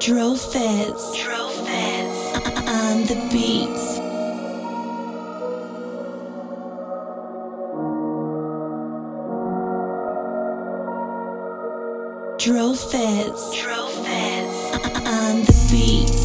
Trophets Fizz. On the beats. Dro Fizz. On the beats.